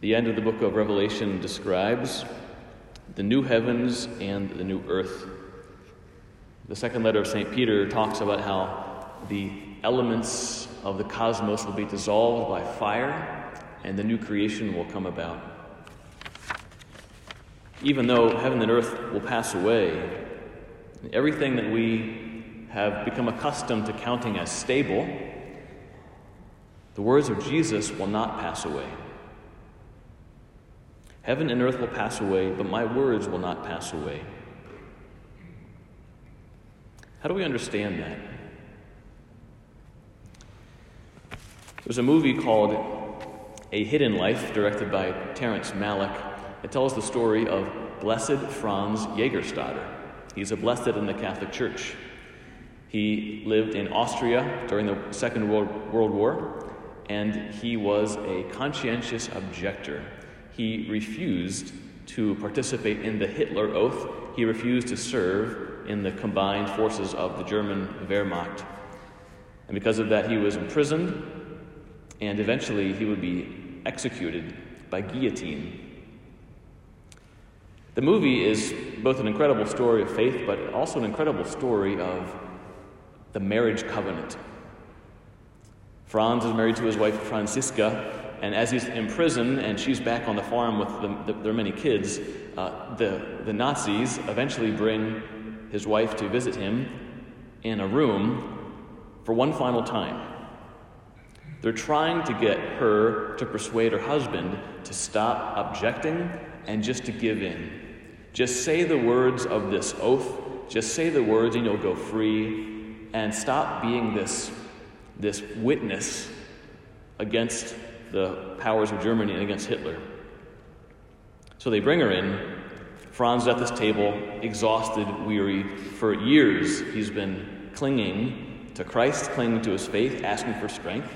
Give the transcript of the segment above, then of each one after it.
The end of the book of Revelation describes the new heavens and the new earth. The second letter of St. Peter talks about how the elements of the cosmos will be dissolved by fire and the new creation will come about. Even though heaven and earth will pass away, everything that we have become accustomed to counting as stable, the words of Jesus will not pass away. Heaven and earth will pass away, but my words will not pass away. How do we understand that? There's a movie called A Hidden Life, directed by Terrence Malick. It tells the story of Blessed Franz Jägerstätter. He's a blessed in the Catholic Church. He lived in Austria during the Second World, World War, and he was a conscientious objector he refused to participate in the Hitler Oath. He refused to serve in the combined forces of the German Wehrmacht. And because of that, he was imprisoned, and eventually he would be executed by guillotine. The movie is both an incredible story of faith, but also an incredible story of the marriage covenant. Franz is married to his wife Franziska, and as he's in prison and she's back on the farm with the, the, their many kids, uh, the, the Nazis eventually bring his wife to visit him in a room for one final time. They're trying to get her to persuade her husband to stop objecting and just to give in. Just say the words of this oath, just say the words and you'll go free, and stop being this, this witness against the powers of Germany and against Hitler. So they bring her in. Franz is at this table, exhausted, weary. For years, he's been clinging to Christ, clinging to his faith, asking for strength.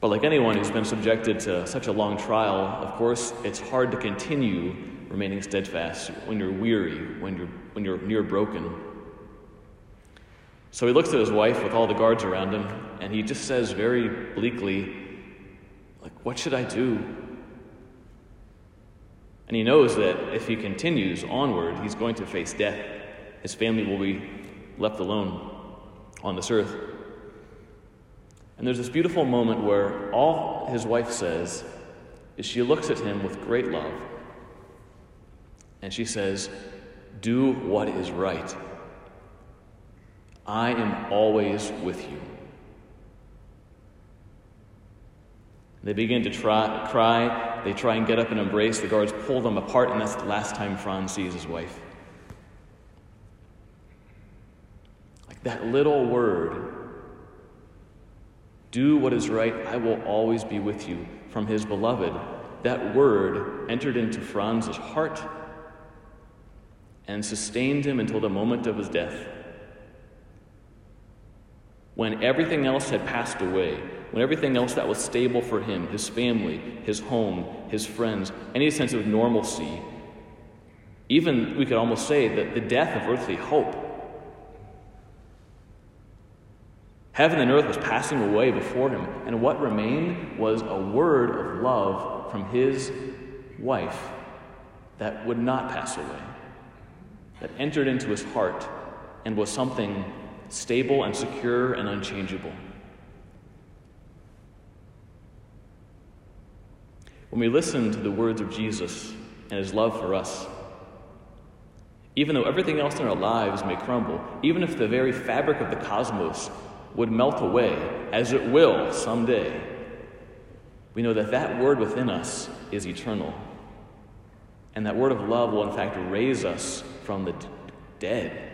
But like anyone who's been subjected to such a long trial, of course, it's hard to continue remaining steadfast when you're weary, when you're, when you're near broken. So he looks at his wife with all the guards around him, and he just says very bleakly, like, what should I do? And he knows that if he continues onward, he's going to face death. His family will be left alone on this earth. And there's this beautiful moment where all his wife says is she looks at him with great love and she says, Do what is right. I am always with you. They begin to try, cry. They try and get up and embrace. The guards pull them apart, and that's the last time Franz sees his wife. Like that little word do what is right, I will always be with you from his beloved. That word entered into Franz's heart and sustained him until the moment of his death. When everything else had passed away, when everything else that was stable for him, his family, his home, his friends, any sense of normalcy, even we could almost say that the death of earthly hope. Heaven and earth was passing away before him, and what remained was a word of love from his wife that would not pass away, that entered into his heart and was something stable and secure and unchangeable. When we listen to the words of Jesus and his love for us, even though everything else in our lives may crumble, even if the very fabric of the cosmos would melt away, as it will someday, we know that that word within us is eternal. And that word of love will, in fact, raise us from the d- dead.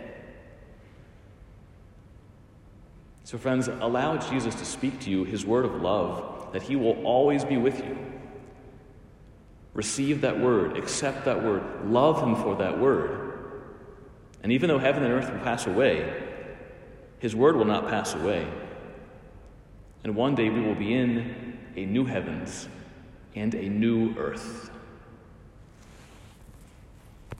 So, friends, allow Jesus to speak to you his word of love, that he will always be with you Receive that word, accept that word, love Him for that word. And even though heaven and earth will pass away, His word will not pass away. And one day we will be in a new heavens and a new earth.